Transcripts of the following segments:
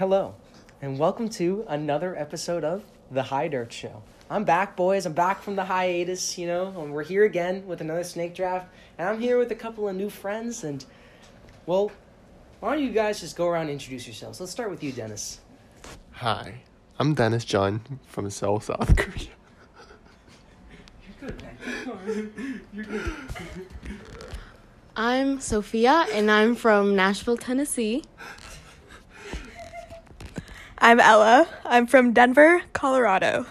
Hello, and welcome to another episode of The High Dirt Show. I'm back, boys. I'm back from the hiatus, you know, and we're here again with another snake draft. And I'm here with a couple of new friends. And, well, why don't you guys just go around and introduce yourselves? Let's start with you, Dennis. Hi, I'm Dennis John from Seoul, South Korea. You're good, man. You're good. I'm Sophia, and I'm from Nashville, Tennessee. I'm Ella. I'm from Denver, Colorado.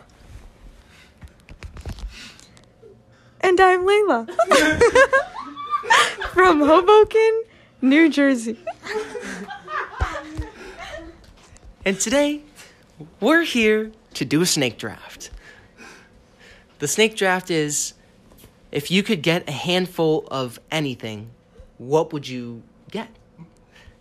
And I'm Layla. from Hoboken, New Jersey. And today, we're here to do a snake draft. The snake draft is if you could get a handful of anything, what would you get?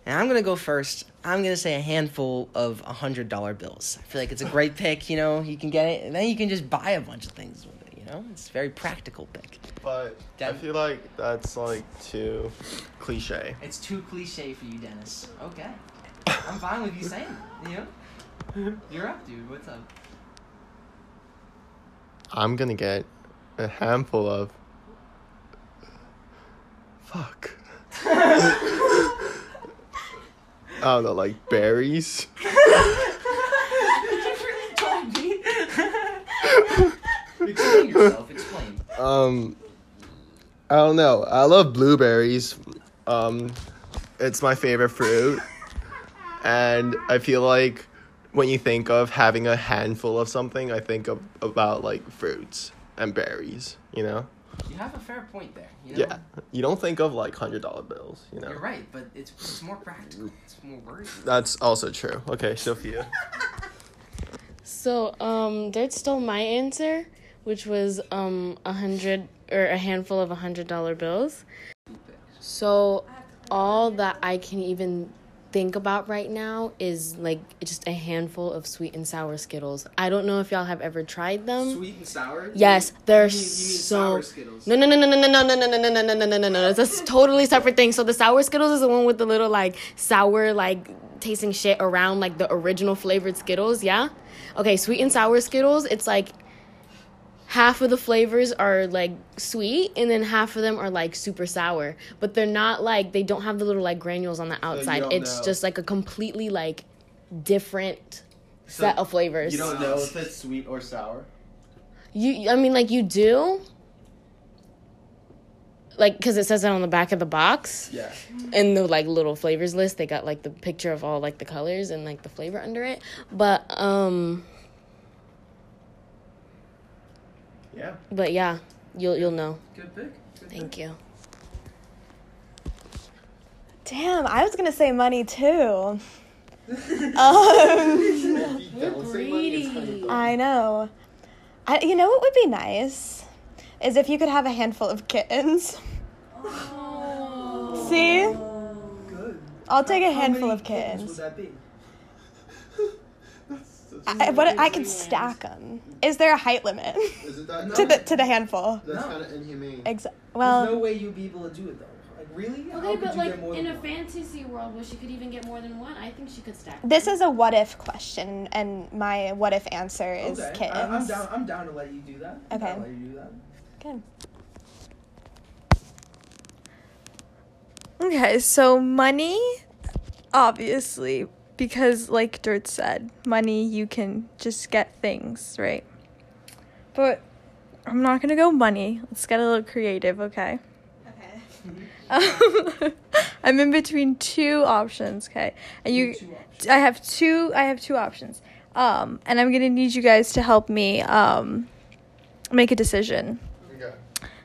And I'm going to go first. I'm going to say a handful of $100 bills. I feel like it's a great pick, you know, you can get it, and then you can just buy a bunch of things with it, you know? It's a very practical pick. But I feel like that's like too cliche. It's too cliche for you, Dennis. Okay. I'm fine with you saying it, you know? You're up, dude. What's up? I'm gonna get a handful of. Fuck. I don't know, like berries. Explain yourself. Explain. Um, I don't know. I love blueberries. Um, it's my favorite fruit, and I feel like when you think of having a handful of something, I think of about like fruits and berries. You know? You have a fair point there. You know? Yeah. You don't think of like hundred dollar bills. You know? You're right, but it's, it's more practical. It's more worthy. That's also true. Okay, Sophia. So, um, Dirt stole my answer, which was um a hundred or a handful of a hundred dollar bills. So, all that I can even think about right now is like just a handful of sweet and sour Skittles. I don't know if y'all have ever tried them. Sweet and sour? Yes, they're You mean- you so. No, no, no, no, no, no, no, no, no, no, no, no, no, no, no, no. It's a totally separate thing. So the sour Skittles is the one with the little like sour like tasting shit around like the original flavored Skittles. Yeah. Okay, sweet and sour Skittles. It's like half of the flavors are like sweet and then half of them are like super sour. But they're not like they don't have the little like granules on the outside. don't It's know. just like a completely like different set of flavors. You don't know if it's sweet or sour. You, I mean, like you do, like because it says it on the back of the box Yeah. in the like little flavors list. They got like the picture of all like the colors and like the flavor under it. But um, Yeah. but yeah, you'll you'll know. Good pick. Good Thank you. Damn, I was gonna say money too. Um, I know. I, you know what would be nice is if you could have a handful of kittens. See, Good. I'll take a How handful many of kittens kittens. Would that be? I, what I can stack them. Is there a height limit Is it that? to the to the handful? That's No. kind of inhumane. Exa- There's well, no way you'd be able to do it though. Like really? Okay, could but like in a one? fantasy world where she could even get more than one, I think she could stack. this is a what if question, and my what if answer is okay. kittens. I, I'm down. I'm down to let you do that. I'm down Okay. to let you do that. Good. Okay, so money, obviously, because like Dirt said, money you can just get things, right? But I'm not gonna go money. Let's get a little creative, okay? Okay. I'm in between two options, okay? And you, I have two. I have two options. Um, and I'm gonna need you guys to help me um, make a decision. Okay.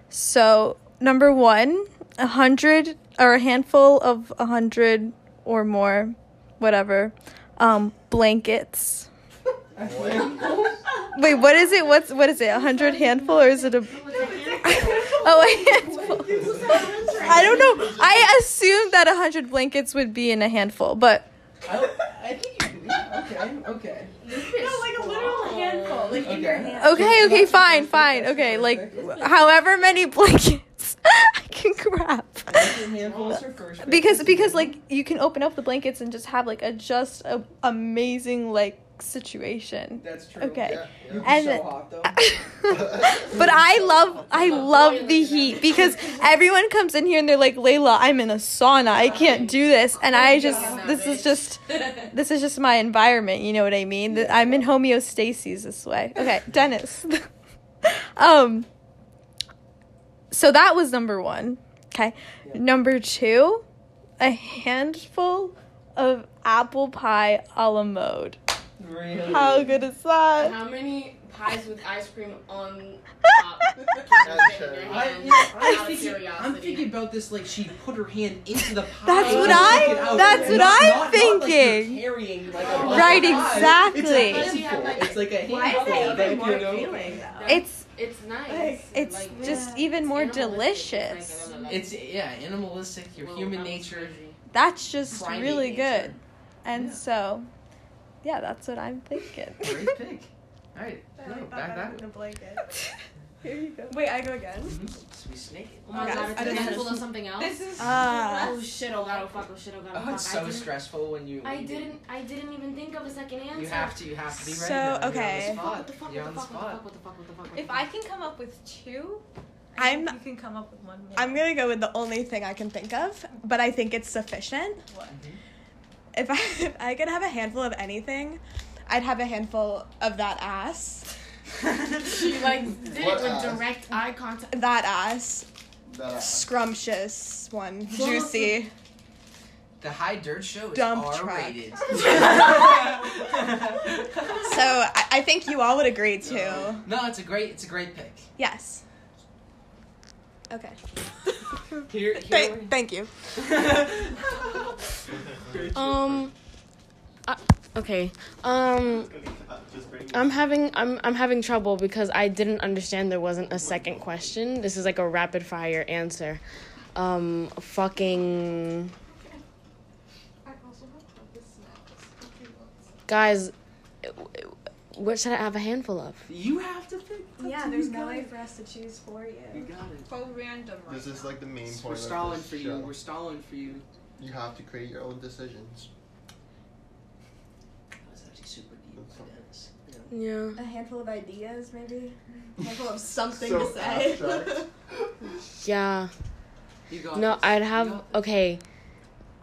So number one, a hundred or a handful of a hundred or more, whatever, um, blankets. Wait, what is it? What's what is it? A hundred handful or is it a? oh, a handful. I don't know. I assumed that a hundred blankets would be in a handful, but I, I think you do. Okay. Okay. like a literal handful, like Okay. okay, okay, fine, fine, okay. Like, however many blankets I can crap. because because like you can open up the blankets and just have like a just a amazing like situation. That's true. Okay. Yeah, And so hot though. but I love I love the heat because everyone comes in here and they're like, Layla, I'm in a sauna. I can't do this. And I just this is just this is just my environment, you know what I mean? I'm in homeostasis this way. Okay, Dennis. um so that was number 1. Okay. Number 2, a handful of apple pie a la mode. Really? How good is that? How many pies with ice cream on top? I, you know, I'm, thinking, I'm thinking about this like she put her hand into the pie. That's what I. That's what not, I'm not- not like you're thinking. carrying like a Right, exactly. It's a. It's like a handful. Why is that of even it, more you know? appealing though? It's It's nice. Like, it's Like, just yeah. even more animalistic. delicious. It's like, I don't know, like- It's yeah, animalistic. Your Well, human nature. That's just primate really nature. good. And Yeah. so yeah, that's what I'm thinking. Great pick. All right, I no, like back that that. in a blanket. Here you go. Wait, I go again. Mm-hmm. So we snake. Oh my Okay. god, it's I a didn't handful of something else. This is Ah. oh shit! Oh god! Oh fuck! Oh shit! Oh god! Oh, Oh, fuck! it's I so didn't, stressful when you. I when you do- didn't. I didn't even think of a second answer. You have to. You have to be ready. So, now. You're okay. On the What spot. the fuck? You're on the the? What the spot. fuck? What the fuck? What the fuck? If? I can come up with two, I'm you can come up with one more. I'm gonna go with the only thing I can think of, but I think it's sufficient. What? If I if I could have a handful of anything, I'd have a handful of that ass. She like did What it with ass? direct eye contact. That ass. That Scrumptious one. Well, Juicy. The high dirt show is Dump R-rated. So I, I think you all would agree too. No, it's a great. It's a great pick. Yes. Okay. Here, here. Thank, thank you. Um. I, okay. Um. I'm having I'm I'm having trouble because I didn't understand there wasn't a second question. This is like a rapid fire answer. Um. Fucking. Guys, what should I have a handful of? You have to pick. Yeah, there's no way for us to choose for You you. got it. So random. This is like the main point. We're of stalling this for you. We're stalling for you. You have to create your own decisions. That's actually super deep. Dennis. Yeah. A handful of ideas, maybe. A handful of something So to say. abstract. Yeah. You got No, this. I'd You have got okay,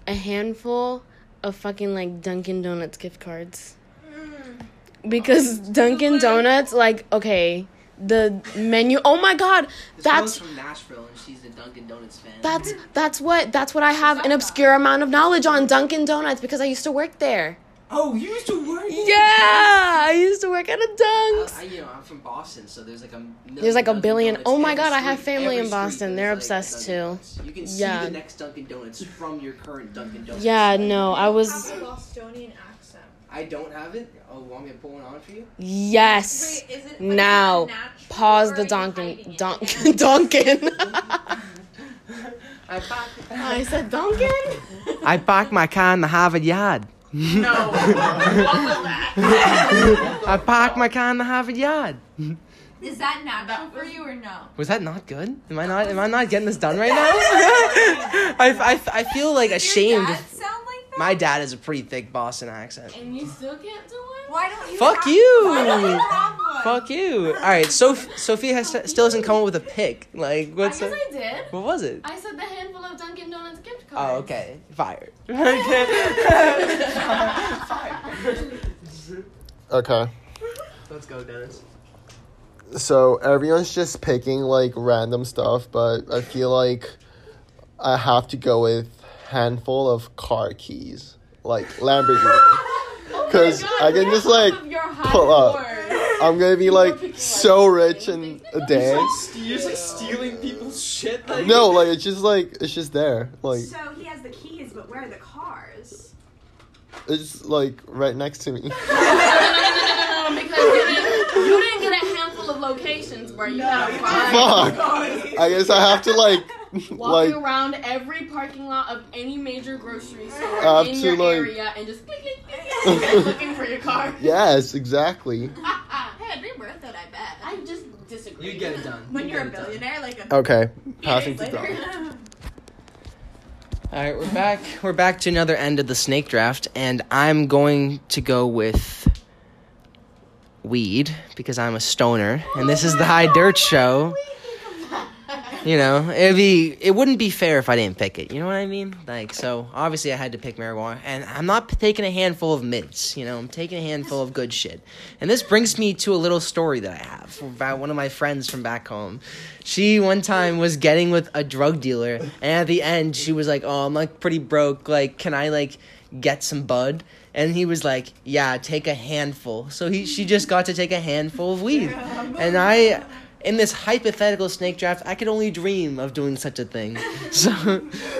a handful of fucking like Dunkin' Donuts gift cards. Mm. Because Dunkin' Donuts, like, okay, the menu. Oh my god, This that's from Nashville and she's a Dunkin' Donuts fan. that's that's what that's what I have an obscure ah. amount of knowledge on Dunkin' Donuts because I used to work there. Oh, you used to work. Yeah, I used to work at a Dunks. Uh, I, you know, I'm from Boston, so there's like a million There's like a Dunkin' billion- Donuts oh my every God, I have family Every in Boston. They're like, obsessed Dunkin' too. Donuts. You can see Yeah. the next Dunkin' Donuts from your current Dunkin' Donuts. Yeah, no, I was a Bostonian accent. I don't have it. Oh, want me to pull one on for you? yes. is it Now, Pause the Dunkin' Dunkin' Dunkin'. I back. I said Dunkin'. I parked my car in the Harvard Yard. No. what was that? I parked my car in the Harvard Yard. Is that natural for you or no? Was that not good? Am I not? Am I not getting this done right now? I, I, I feel like ashamed. sound like that? My dad has a pretty thick Boston accent. And you still can't do it? Why don't you? Fuck you. Why don't you have one? Fuck you. All right, Soph- Sophia has still hasn't come up with a pick. Like, I what's guess the, I did. what was it? I said the handful of Dunkin' Donuts gift oh, cards. Oh, okay. Fired. Fired. Okay. Let's go, Dennis. So everyone's just picking like random stuff, but I feel like I have to go with handful of car keys, like Lamborghini. Oh Cause I can just like pull up. I'm gonna be like so rich in a day. You're just like stealing people's shit. Like. No, like it's just like it's just there. Like So he has the keys, but where are the cars? it's like right next to me. No, no, no, no, no, no, because you didn't, get a handful of locations where you have Fuck. I guess I have to like walking like around every parking lot of any major grocery store I in your like- area and just click, click, click, click, click, looking for your car. yes, exactly. Hey, it'd be worth it, I bet. I just disagree. You get it done. when You you're a get done. billionaire, like a Okay, passing to years Dom. All right, we're back. We're back to another end of the snake draft, and I'm going to go with weed because I'm a stoner, and this is the High Dirt Show. You know, it'd be it wouldn't be fair if I didn't pick it. You know what I mean? Like, so obviously I had to pick marijuana, and I'm not taking a handful of mints. You know, I'm taking a handful of good shit. And this brings me to a little story that I have about one of my friends from back home. She one time was getting with a drug dealer, and at the end she was like, "Oh, I'm like pretty broke. Like, can I like get some bud?" And he was like, "Yeah, take a handful." So he she just got to take a handful of weed, and I. In this hypothetical snake draft, I could only dream of doing such a thing. So,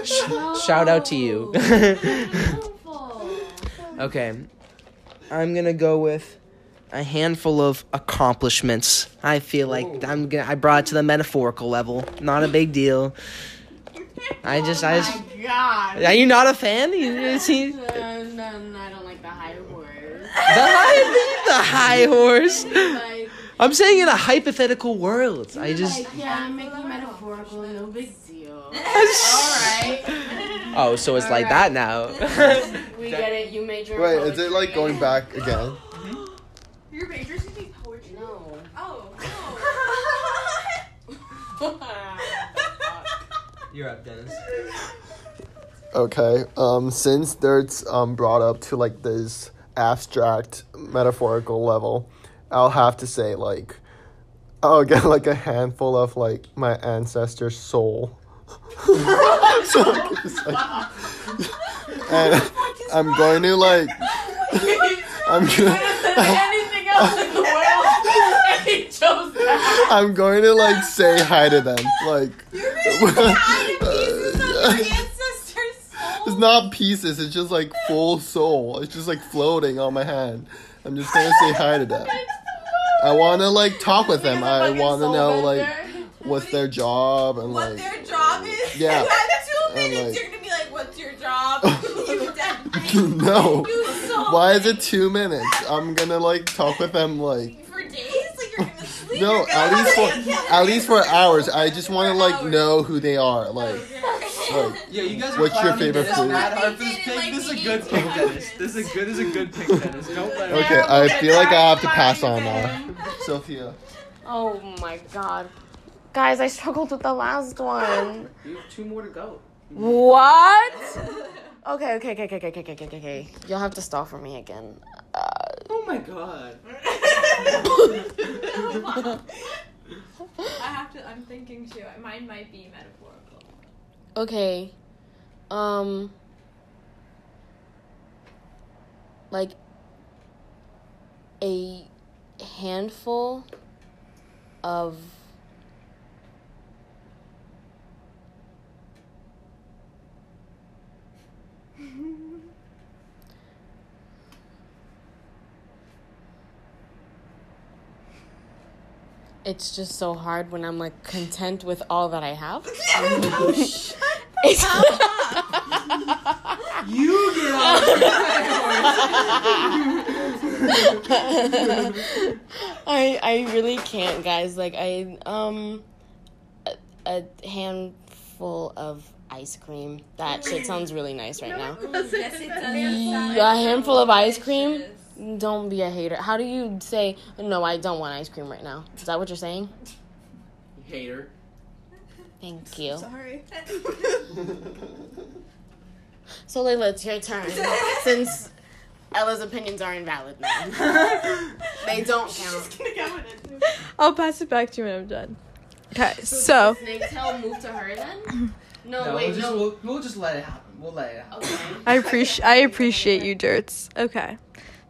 sh- shout out to you. okay, I'm gonna go with a handful of accomplishments. I feel like I'm gonna. I brought it to the metaphorical level. Not a big deal. I just, I just. God. Are you not a fan? You, Uh, no, no, I don't like the high horse. The high, the high horse. Like, I'm saying in a hypothetical world. I just. like, yeah, I'm making metaphorical, no big deal. Alright. Oh, so it's like that now. We get it, you major. your Wait, is poetry. it like going back again? Your major's gonna be poetry. No. Oh. You're up, Dennis. Okay. Um, since Dirt's um brought up to like this abstract metaphorical level, I'll have to say like I'll get like a handful of like my ancestor's soul. So, like- and I'm going to like I'm gonna anything else in the world, and he chose that. I'm going to like say hi to them like It's not pieces, it's just like full soul. It's just like floating on my hand. I'm just gonna say hi to them. I wanna like talk with them. I wanna know like what's their job and like What like their job is? Yeah. Two minutes, like- you're gonna be like, "What's your job?" you no. You Why is it two minutes? I'm gonna like talk with them like for days? Like you're gonna sleep? no, you're gonna at least for at least for hours. I just wanna like hours. know who they are. Like Okay. Like Yeah, you guys are What's your favorite Dennis food? mad hard for They this did it like This is a good did pick, it. Dennis. This is a good. This is a good pick, Dennis. Don't let okay, him. I feel like I have to pass on now. Sophia. Oh my god. Guys, I struggled with the last one. You have two more to go. What? Okay, okay, okay, okay, okay, okay, okay, okay. You'll have to stall for me again. Uh, Oh my god. I have to. I'm thinking too. Mine might be metaphorical. Okay. Um. Like a handful of It's just so hard when I'm like content with all that I have. It's- You get on. I I really can't, guys. Like I um a, a handful of ice cream. That shit sounds really nice right now. yes, it does. A handful of ice cream. Don't be a hater. How do you say no? I don't want ice cream right now. Is that what you're saying? Hater. Thank you. Sorry. So Layla, it's your turn. Since Ella's opinions are invalid now, they don't count. I'll pass it back to you when I'm done. Okay, so Snake tail move to her then? No, No, wait, we'll just no. we'll, we'll just let it happen. We'll let it happen. Okay. I appreciate I appreciate you, Dirts. Okay.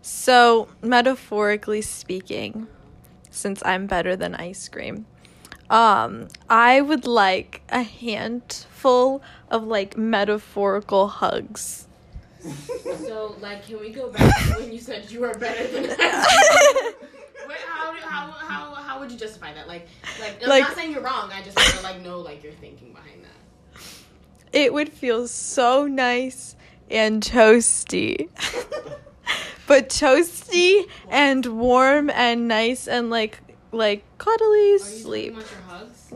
So, metaphorically speaking, since I'm better than ice cream, um, I would like a handful of like metaphorical hugs. So, like, can we go back to when you said you were better than I? Wait, how, how, how, how would you justify that? Like, like, I'm Like- not saying you're wrong. I just want to like know like your thinking behind that. it would feel so nice and toasty. but toasty and warm and nice and like like cuddly Are you sleep. talking about your hugs?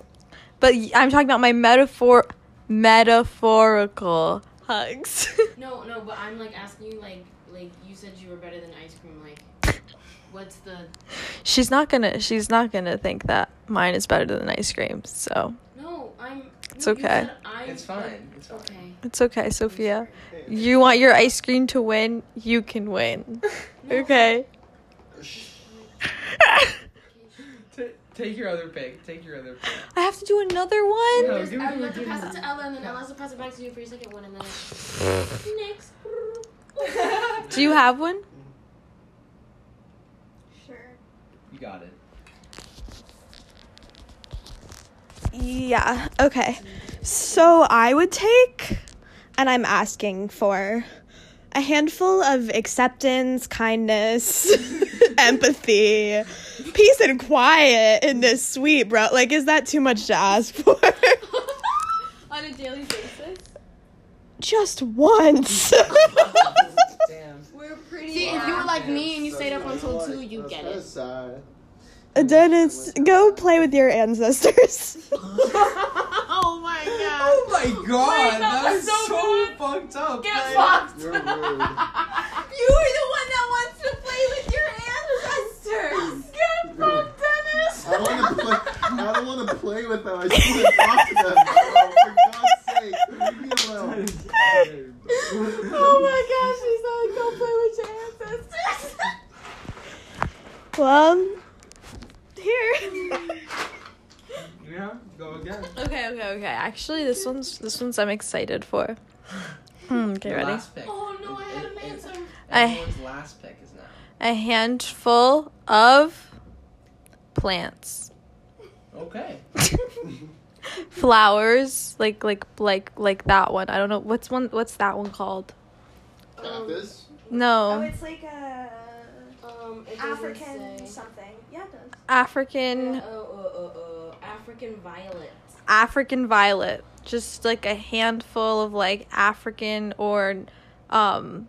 But I'm talking about my metaphor metaphorical Hugs. No, no, but I'm like asking you like like you said you were better than ice cream. Like, what's the she's not gonna. She's not gonna think that mine is better than ice cream. So no? I'm. It's no, okay. I'm- It's fine. It's fine. Okay. it's okay, Sophia. You want your ice cream to win? You can win. Okay. T- take your other pick. Take your other pick. I have to do another one. No, Just, give I me would the to give pass it the- to Ella, and then Ella has to pass it back to you for your second one, and then next. Do you have one? Sure. You got it. Yeah, okay. So I would take, and I'm asking for, a handful of acceptance, kindness, empathy, peace, and quiet in this suite, bro. Like, is that too much to ask for? On a daily basis. Just once. Damn. We're pretty. See, if you were like me and you stayed up until two, you get it. Sad. Dennis, go play with your ancestors. Oh my god. Oh my god, that that was was so so, good. fucked up. Get like- fucked. You're. You were the one that wants to play with your ancestors. Get fucked, Dennis. I don't want to play. I don't want to play with them. I just want to talk to them. Oh, for God's sake, leave me alone. Oh my gosh, he said go play with your ancestors. Well, here. Yeah, go again. Okay, okay, okay. Actually, this one's this one's I'm excited for. Hmm, okay, Your ready? Last pick. Oh no, I had an answer. I- Everyone's last pick is now. A handful of plants, Okay. flowers, like like like like that one. I don't know what's one. What's that one called? Cactus? Oh, No, it's like a Um, African something. Yeah, it does. African Uh, uh, uh, uh, African violet. African violet. Just like a handful of like African or um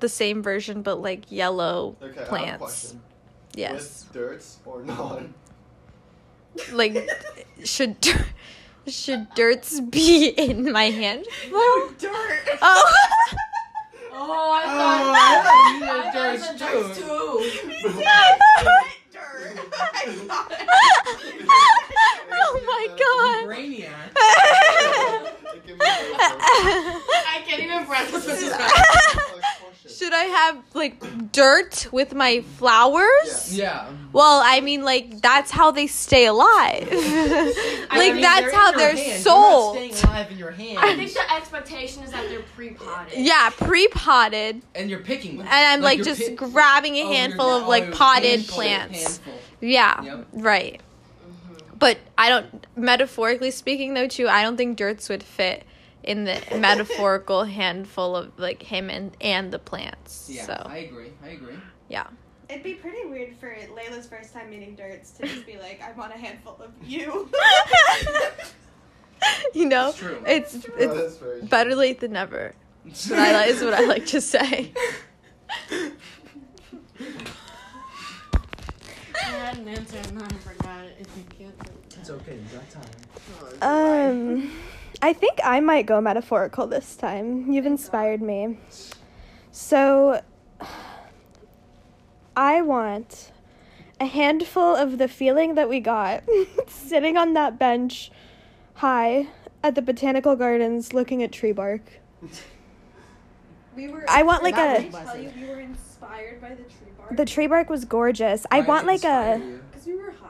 the same version but like yellow Okay, I have a plants. question. Yes. With dirts or not? Like should should dirts be in my hand? Well, Dirt. oh. Oh, I Oh, thought. I thought you I meant thought it dirts said too. dirts too. oh my uh, god. Brainiac. Give me a I can't even breath this is Should I have like dirt with my flowers? Yeah. Well, I mean, like that's how they stay alive. like I mean, that's they're how they're hand. sold. Staying alive in your hand. I think the expectation is that they're pre-potted. Yeah, pre-potted, and you're picking them. and I'm like, you're just pick- grabbing a Oh, handful of like oh, potted plants. handful. Yeah, Yep. right. But I don't, metaphorically speaking, though, too, I don't think dirts would fit in the metaphorical handful of like him and and the plants. Yeah, So I agree. I agree. yeah. It'd be pretty weird for Layla's first time meeting Dirts to just be like, I want a handful of you. you know, It's true. it's That it's is very true. better late than never. Is what I, is what I like to say. I had an answer and then I forgot it. If you can't. It's okay. You got time. Um, I think I might go metaphorical this time. You've inspired me. So, I want a handful of the feeling that we got sitting on that bench high at the botanical gardens looking at tree bark. We were. I want like That a was- tell you we were inspired by the tree bark. the tree bark was gorgeous. I Why want like a you? Because we were high.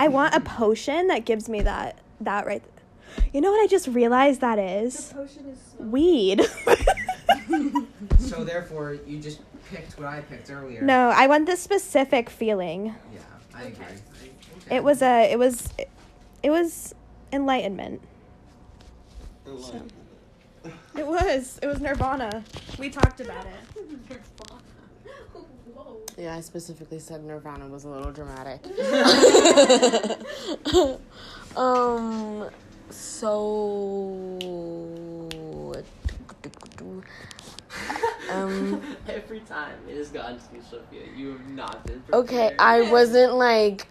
I want a potion that gives me that that right. You know what I just realized that is? The is? potion is. Weed. So therefore, you just picked what I picked earlier. no, I want this specific feeling. Yeah, I agree. I- okay. It was a it was it was enlightenment. It was. It was Nirvana. We talked about it. Yeah, I specifically said Nirvana was a little dramatic. um, so. Um, Every time it has gotten to you, Sophia, you have not been okay, I wasn't like.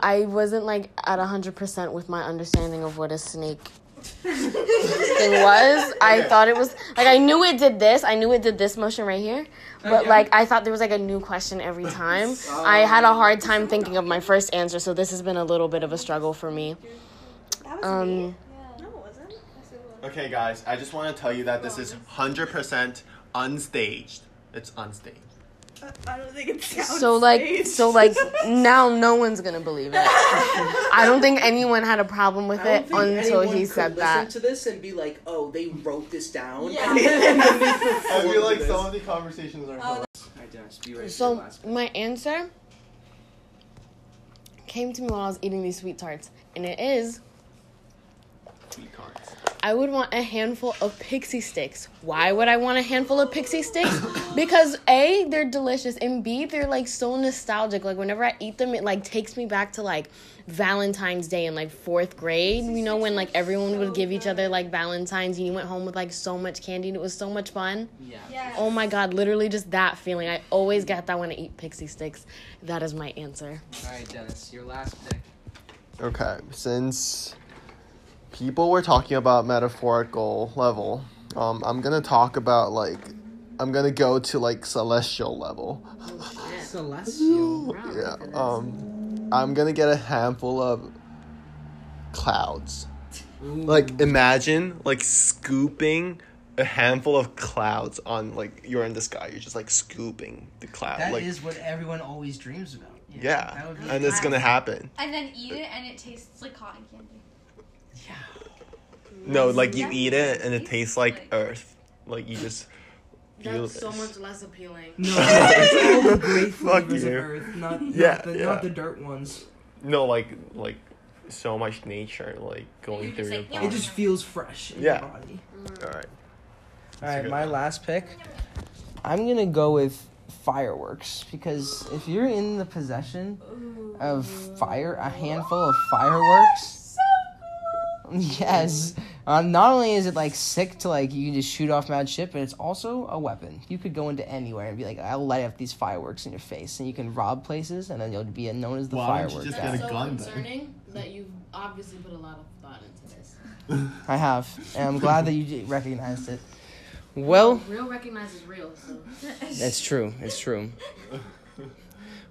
I wasn't like at 100% with my understanding of what a snake thing was. I thought it was like I knew it did this. I knew it did this motion right here. But Okay. like I thought there was like a new question every time. I had a hard time thinking of my first answer, so this has been a little bit of a struggle for me. That was Um me. No, it wasn't. Yes, it was. Okay, guys, I just want to tell you that this is 100% unstaged. It's unstaged. I don't think it sounds so like so like now no one's gonna believe it. I don't think anyone had a problem with it until he could said listen that. to this and be like, "Oh, they wrote this down." Yeah. and then they I feel like this. some of the conversations are. Oh, hilarious. Alright, Dennis, be ready for your So my answer came to me while I was eating these sweet tarts, and it is Sweet cards. I would want a handful of Pixy Stix. Why would I want a handful of Pixy Stix? Because A, they're delicious, and B, they're like so nostalgic. Like whenever I eat them, it like takes me back to like Valentine's Day in like fourth grade. You know when like everyone would give each other like Valentines, and you went home with like so much candy, and it was so much fun. Yeah. Yeah. Oh my god, literally just that feeling. I always get that when I eat Pixy Stix. That is my answer. All right, Dennis, your last pick. Okay, since people were talking about metaphorical level, um, I'm gonna talk about like I'm gonna go to like celestial level. Celestial. Yeah. Um, I'm gonna get a handful of clouds. Like imagine like scooping a handful of clouds on like you're in the sky. You're just like scooping the cloud. That like is what everyone always dreams about. yeah, that would be and it's gonna happen. And then eat it, and it tastes like cotton candy. Yeah. No, like you That's eat it and it tastes like Like- earth. Like you just feel That's so much less appealing. No, it's all the great Fuck flavors of. Earth, not, Yeah, not, the, yeah. not the dirt ones. No, like like so much nature like going through your like, body. It just feels fresh in Yeah. your body. All right. All right, my one. last pick. I'm gonna go with fireworks because if you're in the possession of fire, a handful of fireworks. Yes. Um, not only is it like sick to like you can just shoot off mad shit, but it's also a weapon. You could go into anywhere and be like, "I'll light up these fireworks in your face," and you can rob places, and then you'll be known as the Why don't you fireworks just guy. get a so gun then. concerning that you've obviously put a lot of thought into this. I have, and I'm glad that you recognized it. Well, real recognizes real. So It's true. It's true.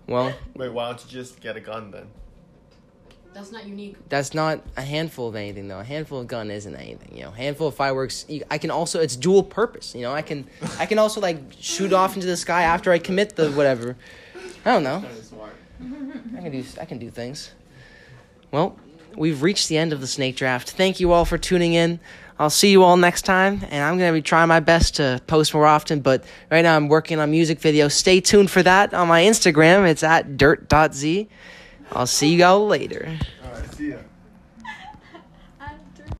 Well, Wait, why don't you just get a gun then? That's not unique. that's not a handful of anything though. A handful of gun isn't anything. You know, handful of fireworks. You, I can also. It's dual purpose. You know, I can. I can also like shoot off into the sky after I commit the whatever. I don't know. I can do. I can do things. Well, we've reached the end of the snake draft. Thank you all for tuning in. I'll see you all next time, and I'm gonna be trying my best to post more often. But right now, I'm working on music videos. Stay tuned for that on my Instagram. It's at dirt.z. I'll see you all later. All right, see ya.